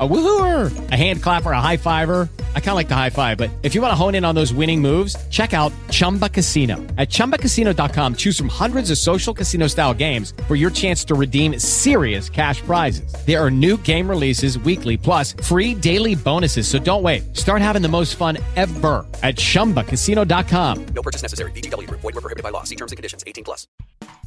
A woohooer, a hand clapper, a high fiver. I kind of like the high five, but if you want to hone in on those winning moves, check out Chumba Casino. At ChumbaCasino.com, choose from hundreds of social casino style games for your chance to redeem serious cash prizes. There are new game releases weekly, plus free daily bonuses. So don't wait. Start having the most fun ever at ChumbaCasino.com. No purchase necessary. Group. Void were prohibited by law. See terms and conditions. 18 plus.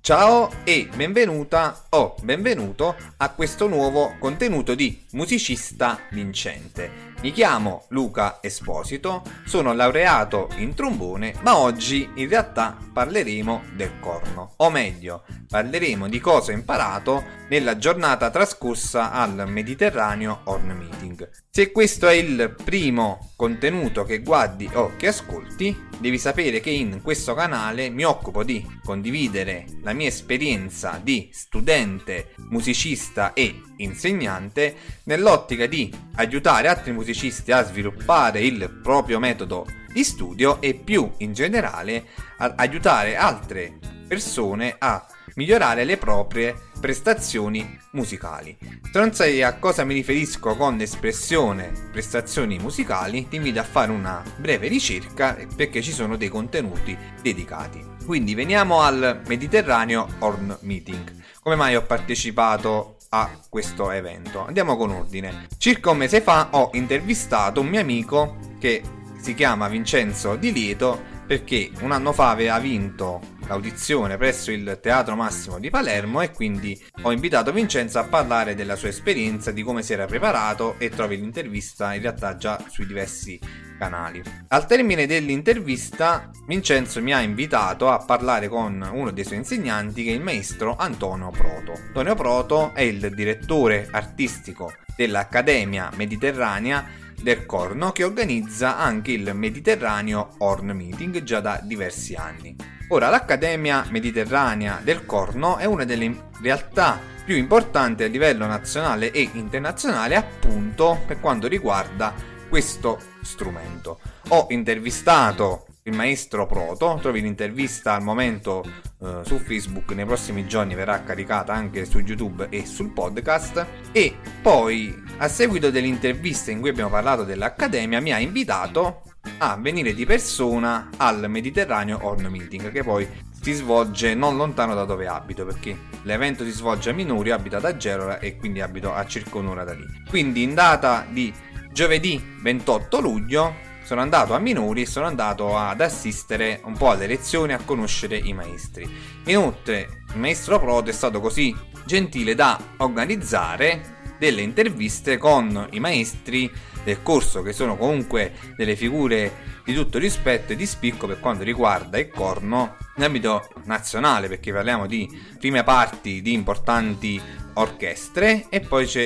Ciao e benvenuta o benvenuto a questo nuovo contenuto di Musicista Vincente. Mi chiamo Luca Esposito, sono laureato in trombone, ma oggi in realtà parleremo del corno, o meglio, parleremo di cosa ho imparato nella giornata trascorsa al Mediterraneo Horn Meeting. Se questo è il primo contenuto che guardi o che ascolti, devi sapere che in questo canale mi occupo di condividere la mia esperienza di studente, musicista e insegnante nell'ottica di aiutare altri musicisti a sviluppare il proprio metodo di studio e più in generale aiutare altre persone a migliorare le proprie prestazioni musicali. Se non sai a cosa mi riferisco con l'espressione prestazioni musicali, ti invito a fare una breve ricerca perché ci sono dei contenuti dedicati. Quindi veniamo al Mediterraneo Horn Meeting. Come mai ho partecipato a questo evento? Andiamo con ordine. Circa un mese fa ho intervistato un mio amico che si chiama Vincenzo Di Lieto perché un anno fa aveva vinto l'audizione presso il Teatro Massimo di Palermo e quindi ho invitato Vincenzo a parlare della sua esperienza, di come si era preparato e trovi l'intervista in realtà già sui diversi canali. Al termine dell'intervista Vincenzo mi ha invitato a parlare con uno dei suoi insegnanti che è il maestro Antonio Proto. Antonio Proto è il direttore artistico dell'Accademia Mediterranea del Corno che organizza anche il Mediterraneo Horn Meeting già da diversi anni. Ora, l'Accademia Mediterranea del Corno è una delle realtà più importanti a livello nazionale e internazionale appunto per quanto riguarda questo strumento. Ho intervistato il maestro Proto, trovi l'intervista al momento eh, su Facebook, nei prossimi giorni verrà caricata anche su YouTube e sul podcast e poi a seguito dell'intervista in cui abbiamo parlato dell'Accademia mi ha invitato a venire di persona al Mediterraneo Horn Meeting che poi si svolge non lontano da dove abito perché l'evento si svolge a Minuri, abito ad Agerola e quindi abito a circa un'ora da lì. Quindi in data di giovedì 28 luglio sono andato a Minori e sono andato ad assistere un po' alle lezioni, a conoscere i maestri. Inoltre, il maestro Proto è stato così gentile da organizzare delle interviste con i maestri del corso, che sono comunque delle figure di tutto rispetto e di spicco per quanto riguarda il corno in ambito nazionale, perché parliamo di prime parti di importanti orchestre e poi c'è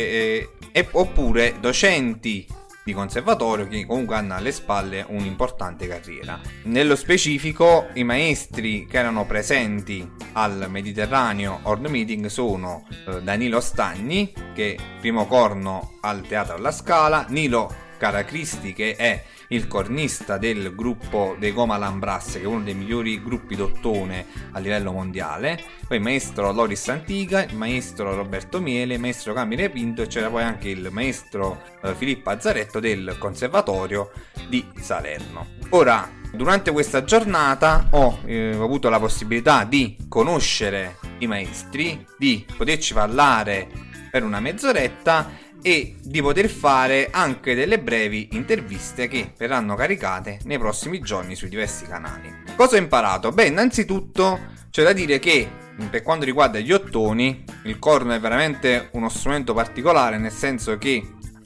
eh, oppure docenti di conservatorio che comunque hanno alle spalle un'importante carriera. Nello specifico i maestri che erano presenti al Mediterraneo Horn Meeting sono eh, Danilo Stagni che primo corno al Teatro alla Scala, Nilo Caracristi che è il cornista del gruppo dei Goma Lambrasse, che è uno dei migliori gruppi d'ottone a livello mondiale, poi il maestro Loris Antica, il maestro Roberto Miele, il maestro Camille Pinto e c'era poi anche il maestro eh, Filippo Azzaretto del Conservatorio di Salerno. Ora, durante questa giornata ho, eh, avuto la possibilità di conoscere i maestri, di poterci parlare per una mezz'oretta e di poter fare anche delle brevi interviste che verranno caricate nei prossimi giorni sui diversi canali. Cosa ho imparato? Beh, innanzitutto c'è da dire che per quanto riguarda gli ottoni, il corno è veramente uno strumento particolare nel senso che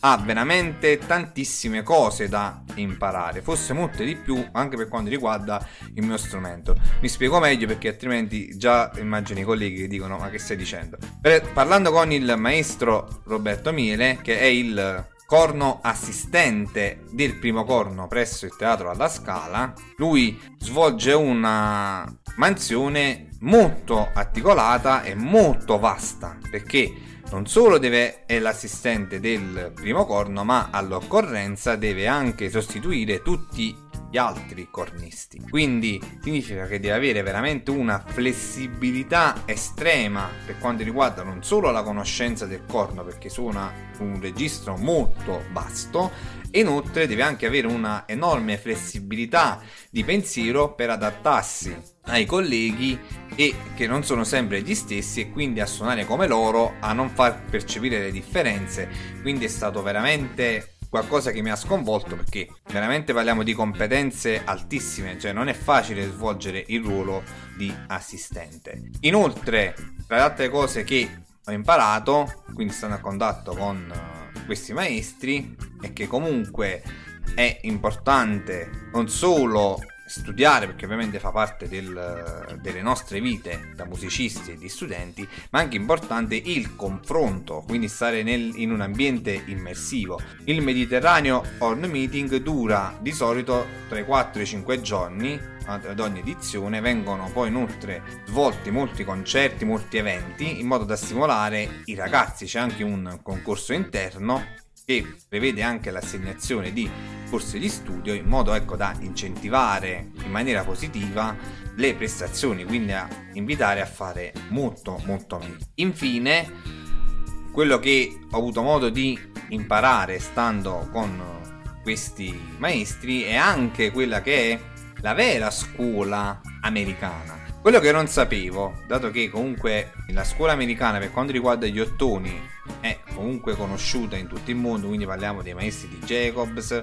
ha veramente tantissime cose da imparare, forse molte di più anche per quanto riguarda il mio strumento. Mi spiego meglio perché altrimenti già immagino i colleghi che dicono ma che stai dicendo. Per, parlando con il maestro Roberto Miele, che è il corno assistente del primo corno presso il teatro alla Scala, lui svolge una mansione molto articolata e molto vasta perché non solo deve, è l'assistente del primo corno, ma all'occorrenza deve anche sostituire tutti gli altri cornisti. Quindi significa che deve avere veramente una flessibilità estrema per quanto riguarda non solo la conoscenza del corno, perché suona un registro molto vasto, inoltre deve anche avere una enorme flessibilità di pensiero per adattarsi ai colleghi e che non sono sempre gli stessi e quindi a suonare come loro, a non far percepire le differenze. Quindi è stato veramente qualcosa che mi ha sconvolto perché veramente parliamo di competenze altissime, cioè non è facile svolgere il ruolo di assistente. Inoltre, tra le altre cose che ho imparato, quindi stando a contatto con eh, questi maestri, è che comunque è importante non solo studiare perché ovviamente fa parte del, delle nostre vite da musicisti e di studenti, ma anche importante il confronto, quindi stare nel, in un ambiente immersivo. Il Mediterraneo Horn Meeting dura di solito tra i 4 e i 5 giorni ad ogni edizione vengono poi inoltre svolti molti concerti, molti eventi in modo da stimolare i ragazzi, c'è anche un concorso interno che prevede anche l'assegnazione di corsi di studio in modo ecco, da incentivare in maniera positiva le prestazioni, quindi a invitare a fare molto molto meglio. Infine, quello che ho avuto modo di imparare stando con questi maestri è anche quella che è la vera scuola americana. Quello che non sapevo, dato che comunque la scuola americana per quanto riguarda gli ottoni è comunque conosciuta in tutto il mondo, quindi parliamo dei maestri di Jacobs,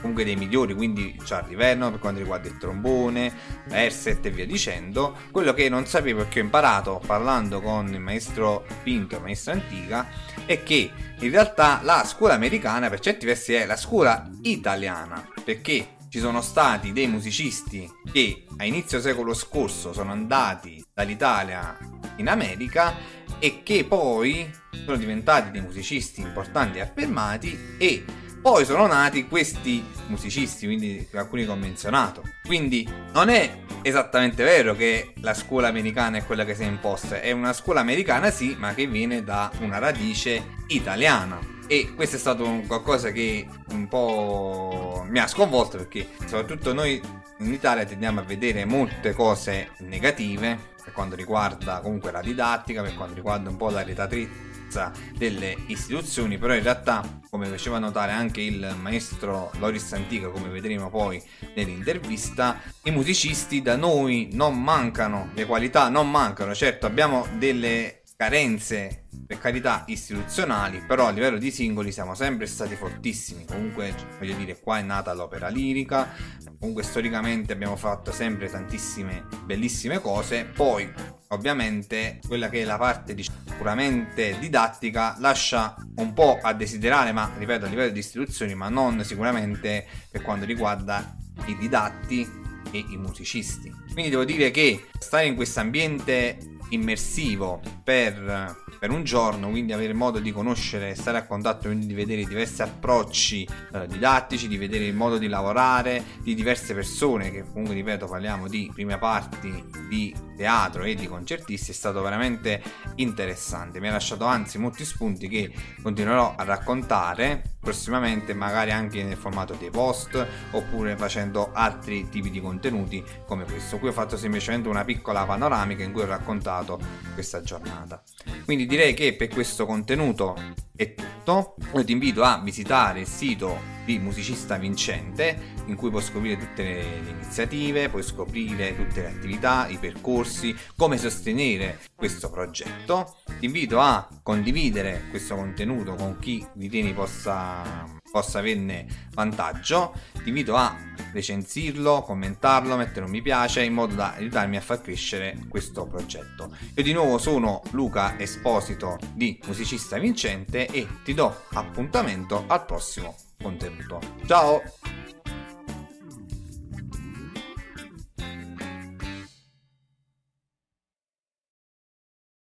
comunque dei migliori, quindi Charlie Vernon per quanto riguarda il trombone, Erset e via dicendo. Quello che non sapevo e che ho imparato parlando con il maestro Pinto, maestra antica, è che in realtà la scuola americana per certi versi è la scuola italiana, perché ci sono stati dei musicisti che a inizio secolo scorso sono andati dall'Italia in America e che poi sono diventati dei musicisti importanti e affermati e poi sono nati questi musicisti, quindi alcuni che ho menzionato. Quindi non è esattamente vero che la scuola americana è quella che si è imposta, è una scuola americana sì, ma che viene da una radice italiana e questo è stato qualcosa che un po' mi ha sconvolto perché soprattutto noi in Italia tendiamo a vedere molte cose negative per quanto riguarda comunque la didattica, per quanto riguarda un po' la retatrizza delle istituzioni, però in realtà, come faceva notare anche il maestro Loris Antica, come vedremo poi nell'intervista, i musicisti da noi non mancano, le qualità non mancano, certo abbiamo delle carenze per carità istituzionali, però a livello di singoli siamo sempre stati fortissimi. Comunque, voglio dire, qua è nata l'opera lirica. Comunque, storicamente abbiamo fatto sempre tantissime bellissime cose. Poi, ovviamente, quella che è la parte diciamo, puramente didattica lascia un po' a desiderare, ma ripeto, a livello di istituzioni, ma non sicuramente per quanto riguarda i didatti e i musicisti. Quindi devo dire che stare in questo ambiente immersivo per, per, un giorno, quindi avere modo di conoscere, stare a contatto, quindi di vedere diversi approcci eh, didattici, di vedere il modo di lavorare di diverse persone, che comunque ripeto parliamo di prime parti di teatro e di concertisti, è stato veramente interessante. Mi ha lasciato anzi molti spunti che continuerò a raccontare prossimamente, magari anche nel formato dei post oppure facendo altri tipi di contenuti come questo. Qui ho fatto semplicemente una piccola panoramica in cui ho raccontato questa giornata. Quindi direi che per questo contenuto è tutto. Io ti invito a visitare il sito di Musicista Vincente in cui puoi scoprire tutte le, iniziative, puoi scoprire tutte le attività, i percorsi, come sostenere questo progetto. Ti invito a condividere questo contenuto con chi ritieni possa possa averne vantaggio, ti invito a recensirlo, commentarlo, mettere un mi piace in modo da aiutarmi a far crescere questo progetto. Io di nuovo sono Luca Esposito di Musicista Vincente e ti do appuntamento al prossimo contenuto. Ciao!